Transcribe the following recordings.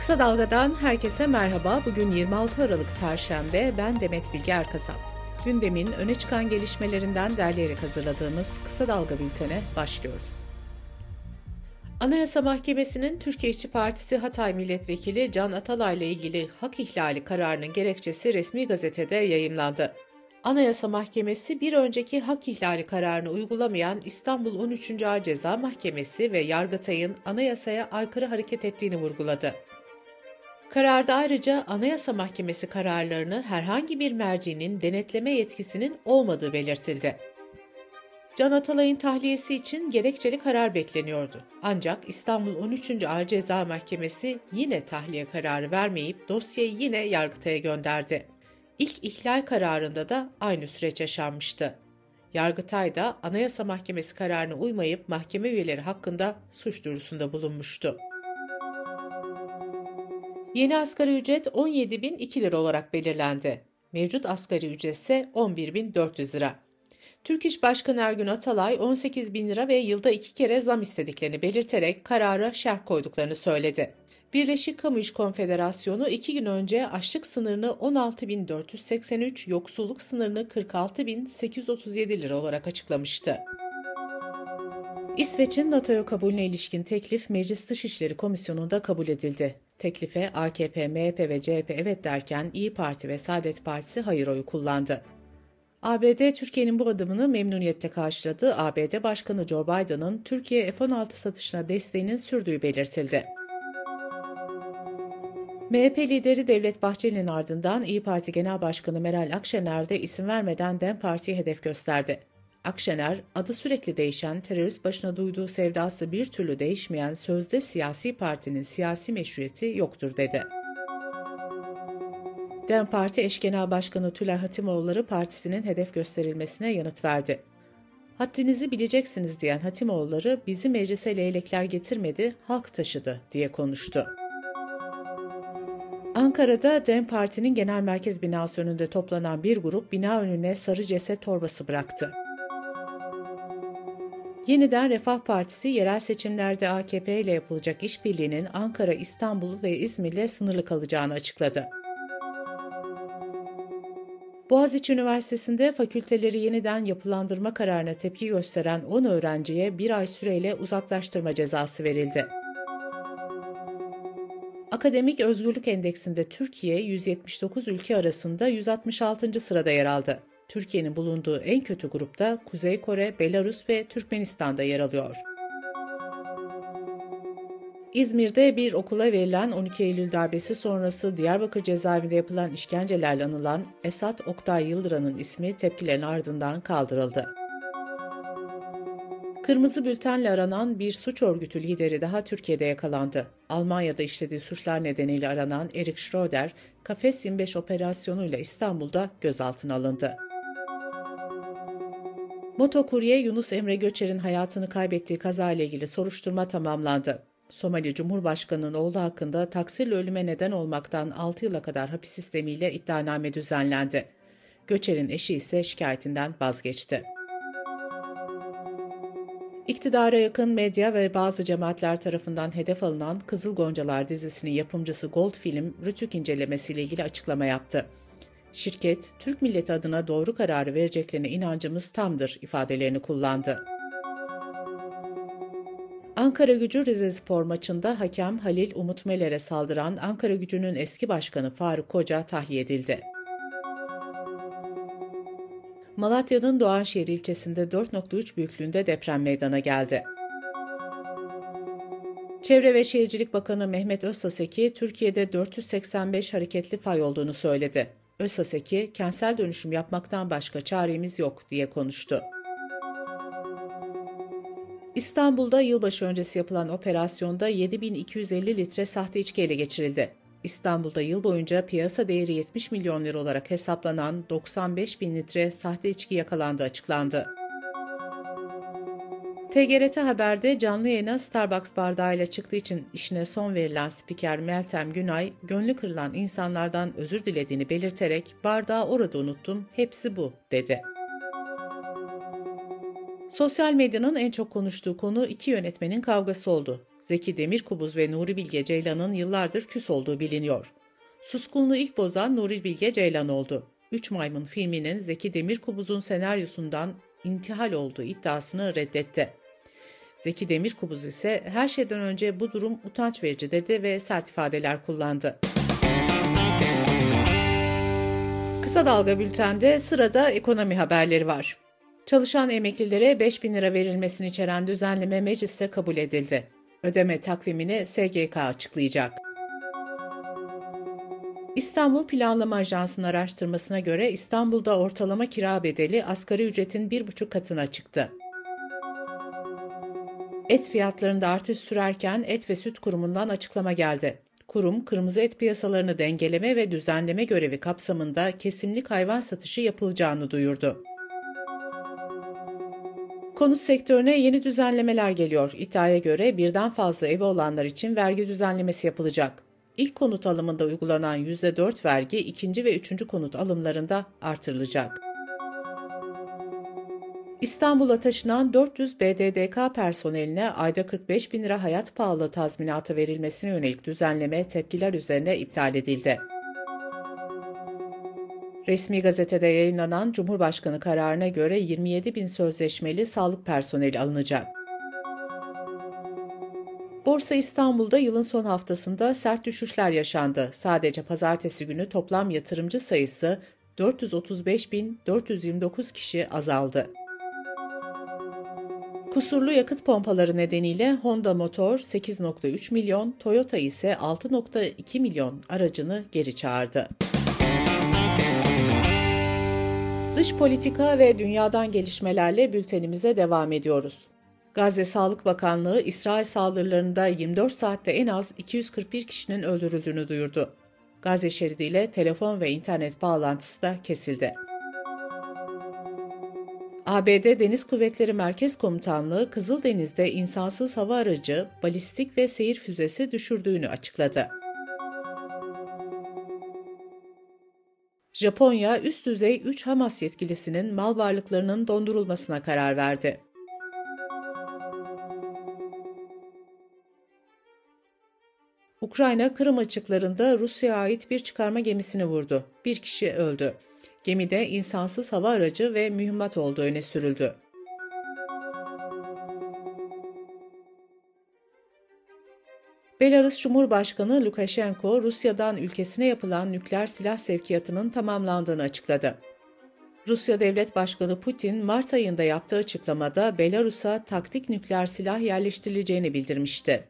Kısa Dalga'dan herkese merhaba. Bugün 26 Aralık Perşembe. Ben Demet Bilge Erkasap. Gündemin öne çıkan gelişmelerinden derleyerek hazırladığımız Kısa Dalga bültene başlıyoruz. Anayasa Mahkemesi'nin Türkiye İşçi Partisi Hatay Milletvekili Can Atalay ile ilgili hak ihlali kararının gerekçesi resmi gazetede yayımlandı. Anayasa Mahkemesi bir önceki hak ihlali kararını uygulamayan İstanbul 13. Ağır Ceza Mahkemesi ve Yargıtay'ın anayasaya aykırı hareket ettiğini vurguladı. Kararda ayrıca Anayasa Mahkemesi kararlarını herhangi bir mercinin denetleme yetkisinin olmadığı belirtildi. Can Atalay'ın tahliyesi için gerekçeli karar bekleniyordu. Ancak İstanbul 13. Ağır Ceza Mahkemesi yine tahliye kararı vermeyip dosyayı yine Yargıtay'a gönderdi. İlk ihlal kararında da aynı süreç yaşanmıştı. Yargıtay da Anayasa Mahkemesi kararına uymayıp mahkeme üyeleri hakkında suç duyurusunda bulunmuştu. Yeni asgari ücret 17.002 lira olarak belirlendi. Mevcut asgari ücret ise 11.400 lira. Türk İş Başkanı Ergün Atalay 18 bin lira ve yılda iki kere zam istediklerini belirterek karara şerh koyduklarını söyledi. Birleşik Kamu İş Konfederasyonu iki gün önce açlık sınırını 16.483, yoksulluk sınırını 46.837 lira olarak açıklamıştı. İsveç'in NATO'ya kabulüne ilişkin teklif Meclis Dışişleri Komisyonu'nda kabul edildi. Teklife AKP, MHP ve CHP evet derken İyi Parti ve Saadet Partisi hayır oyu kullandı. ABD Türkiye'nin bu adımını memnuniyetle karşıladı. ABD Başkanı Joe Biden'ın Türkiye F-16 satışına desteğinin sürdüğü belirtildi. MHP lideri Devlet Bahçeli'nin ardından İyi Parti Genel Başkanı Meral Akşener de isim vermeden DEM Parti'ye hedef gösterdi. Akşener, adı sürekli değişen, terörist başına duyduğu sevdası bir türlü değişmeyen sözde siyasi partinin siyasi meşruiyeti yoktur dedi. DEM Parti eş genel başkanı Tülay Hatimoğulları partisinin hedef gösterilmesine yanıt verdi. Haddinizi bileceksiniz diyen Hatimoğulları bizi meclise leylekler getirmedi, halk taşıdı diye konuştu. Ankara'da DEM Parti'nin genel merkez binası önünde toplanan bir grup bina önüne sarı ceset torbası bıraktı. Yeniden Refah Partisi yerel seçimlerde AKP ile yapılacak işbirliğinin Ankara, İstanbul ve İzmir'le sınırlı kalacağını açıkladı. Boğaziçi Üniversitesi'nde fakülteleri yeniden yapılandırma kararına tepki gösteren 10 öğrenciye bir ay süreyle uzaklaştırma cezası verildi. Akademik Özgürlük Endeksinde Türkiye 179 ülke arasında 166. sırada yer aldı. Türkiye'nin bulunduğu en kötü grupta Kuzey Kore, Belarus ve Türkmenistan'da yer alıyor. İzmir'de bir okula verilen 12 Eylül darbesi sonrası Diyarbakır cezaevinde yapılan işkencelerle anılan Esat Oktay Yıldıran'ın ismi tepkilerin ardından kaldırıldı. Kırmızı bültenle aranan bir suç örgütü lideri daha Türkiye'de yakalandı. Almanya'da işlediği suçlar nedeniyle aranan Erik Schroeder, Kafes 25 operasyonuyla İstanbul'da gözaltına alındı. Motokurye Yunus Emre Göçer'in hayatını kaybettiği kazayla ilgili soruşturma tamamlandı. Somali Cumhurbaşkanı'nın oğlu hakkında taksirle ölüme neden olmaktan 6 yıla kadar hapis sistemiyle iddianame düzenlendi. Göçer'in eşi ise şikayetinden vazgeçti. İktidara yakın medya ve bazı cemaatler tarafından hedef alınan Kızıl Goncalar dizisinin yapımcısı Gold Film, Rütük incelemesiyle ilgili açıklama yaptı. Şirket, Türk milleti adına doğru kararı vereceklerine inancımız tamdır ifadelerini kullandı. Ankara gücü Rize Spor maçında hakem Halil Umut Meler'e saldıran Ankara gücünün eski başkanı Faruk Koca tahliye edildi. Malatya'nın Doğanşehir ilçesinde 4.3 büyüklüğünde deprem meydana geldi. Çevre ve Şehircilik Bakanı Mehmet Özsaseki, Türkiye'de 485 hareketli fay olduğunu söyledi. Özsaseki, kentsel dönüşüm yapmaktan başka çaremiz yok diye konuştu. İstanbul'da yılbaşı öncesi yapılan operasyonda 7250 litre sahte içki ele geçirildi. İstanbul'da yıl boyunca piyasa değeri 70 milyon lira olarak hesaplanan 95 bin litre sahte içki yakalandığı açıklandı. TGRT Haber'de canlı yayına Starbucks bardağıyla çıktığı için işine son verilen spiker Meltem Günay, gönlü kırılan insanlardan özür dilediğini belirterek bardağı orada unuttum, hepsi bu, dedi. Sosyal medyanın en çok konuştuğu konu iki yönetmenin kavgası oldu. Zeki Demirkubuz ve Nuri Bilge Ceylan'ın yıllardır küs olduğu biliniyor. Suskunluğu ilk bozan Nuri Bilge Ceylan oldu. Üç Maymun filminin Zeki Demirkubuz'un senaryosundan intihal olduğu iddiasını reddetti. Zeki Demirkubuz ise her şeyden önce bu durum utanç verici dedi ve sert ifadeler kullandı. Kısa Dalga Bülten'de sırada ekonomi haberleri var. Çalışan emeklilere 5 bin lira verilmesini içeren düzenleme mecliste kabul edildi. Ödeme takvimini SGK açıklayacak. İstanbul Planlama Ajansı'nın araştırmasına göre İstanbul'da ortalama kira bedeli asgari ücretin 1,5 katına çıktı. Et fiyatlarında artış sürerken Et ve Süt Kurumu'ndan açıklama geldi. Kurum, kırmızı et piyasalarını dengeleme ve düzenleme görevi kapsamında kesimlik hayvan satışı yapılacağını duyurdu. Konut sektörüne yeni düzenlemeler geliyor. İddiaya göre birden fazla evi olanlar için vergi düzenlemesi yapılacak. İlk konut alımında uygulanan %4 vergi ikinci ve üçüncü konut alımlarında artırılacak. İstanbul'a taşınan 400 BDDK personeline ayda 45 bin lira hayat pahalı tazminatı verilmesine yönelik düzenleme tepkiler üzerine iptal edildi. Resmi gazetede yayınlanan Cumhurbaşkanı kararına göre 27 bin sözleşmeli sağlık personeli alınacak. Borsa İstanbul'da yılın son haftasında sert düşüşler yaşandı. Sadece pazartesi günü toplam yatırımcı sayısı 435.429 kişi azaldı. Kusurlu yakıt pompaları nedeniyle Honda Motor 8.3 milyon, Toyota ise 6.2 milyon aracını geri çağırdı. Dış politika ve dünyadan gelişmelerle bültenimize devam ediyoruz. Gazze Sağlık Bakanlığı İsrail saldırılarında 24 saatte en az 241 kişinin öldürüldüğünü duyurdu. Gazze şeridiyle telefon ve internet bağlantısı da kesildi. ABD Deniz Kuvvetleri Merkez Komutanlığı Kızıldeniz'de insansız hava aracı, balistik ve seyir füzesi düşürdüğünü açıkladı. Japonya üst düzey 3 Hamas yetkilisinin mal varlıklarının dondurulmasına karar verdi. Ukrayna Kırım açıklarında Rusya'ya ait bir çıkarma gemisini vurdu. Bir kişi öldü. Gemide insansız hava aracı ve mühimmat olduğu öne sürüldü. Belarus Cumhurbaşkanı Lukashenko, Rusya'dan ülkesine yapılan nükleer silah sevkiyatının tamamlandığını açıkladı. Rusya Devlet Başkanı Putin, Mart ayında yaptığı açıklamada Belarus'a taktik nükleer silah yerleştirileceğini bildirmişti.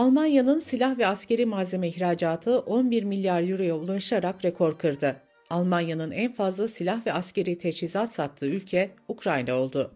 Almanya'nın silah ve askeri malzeme ihracatı 11 milyar euroya ulaşarak rekor kırdı. Almanya'nın en fazla silah ve askeri teçhizat sattığı ülke Ukrayna oldu.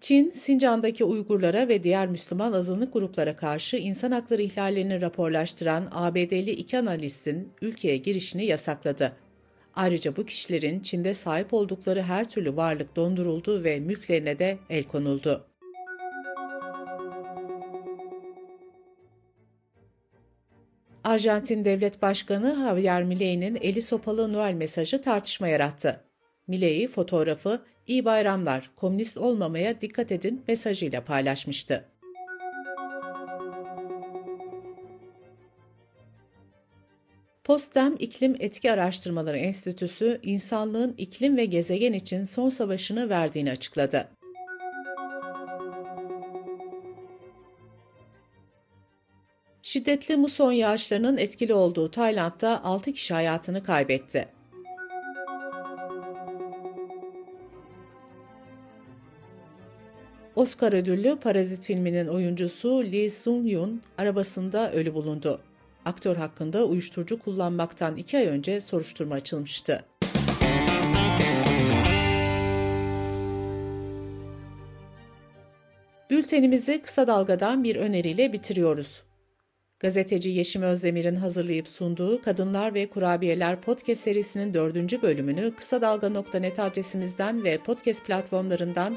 Çin, Sincan'daki Uygurlara ve diğer Müslüman azınlık gruplara karşı insan hakları ihlallerini raporlaştıran ABD'li iki analistin ülkeye girişini yasakladı. Ayrıca bu kişilerin Çin'de sahip oldukları her türlü varlık donduruldu ve mülklerine de el konuldu. Arjantin Devlet Başkanı Javier Milei'nin eli sopalı Noel mesajı tartışma yarattı. Milei fotoğrafı "İyi bayramlar, komünist olmamaya dikkat edin" mesajıyla paylaşmıştı. Postem İklim Etki Araştırmaları Enstitüsü, insanlığın iklim ve gezegen için son savaşını verdiğini açıkladı. Şiddetli muson yağışlarının etkili olduğu Tayland'da 6 kişi hayatını kaybetti. Oscar ödüllü Parazit filminin oyuncusu Lee Sung-yoon arabasında ölü bulundu. Aktör hakkında uyuşturucu kullanmaktan iki ay önce soruşturma açılmıştı. Bültenimizi kısa dalgadan bir öneriyle bitiriyoruz. Gazeteci Yeşim Özdemir'in hazırlayıp sunduğu Kadınlar ve Kurabiyeler podcast serisinin dördüncü bölümünü kısa dalga.net adresimizden ve podcast platformlarından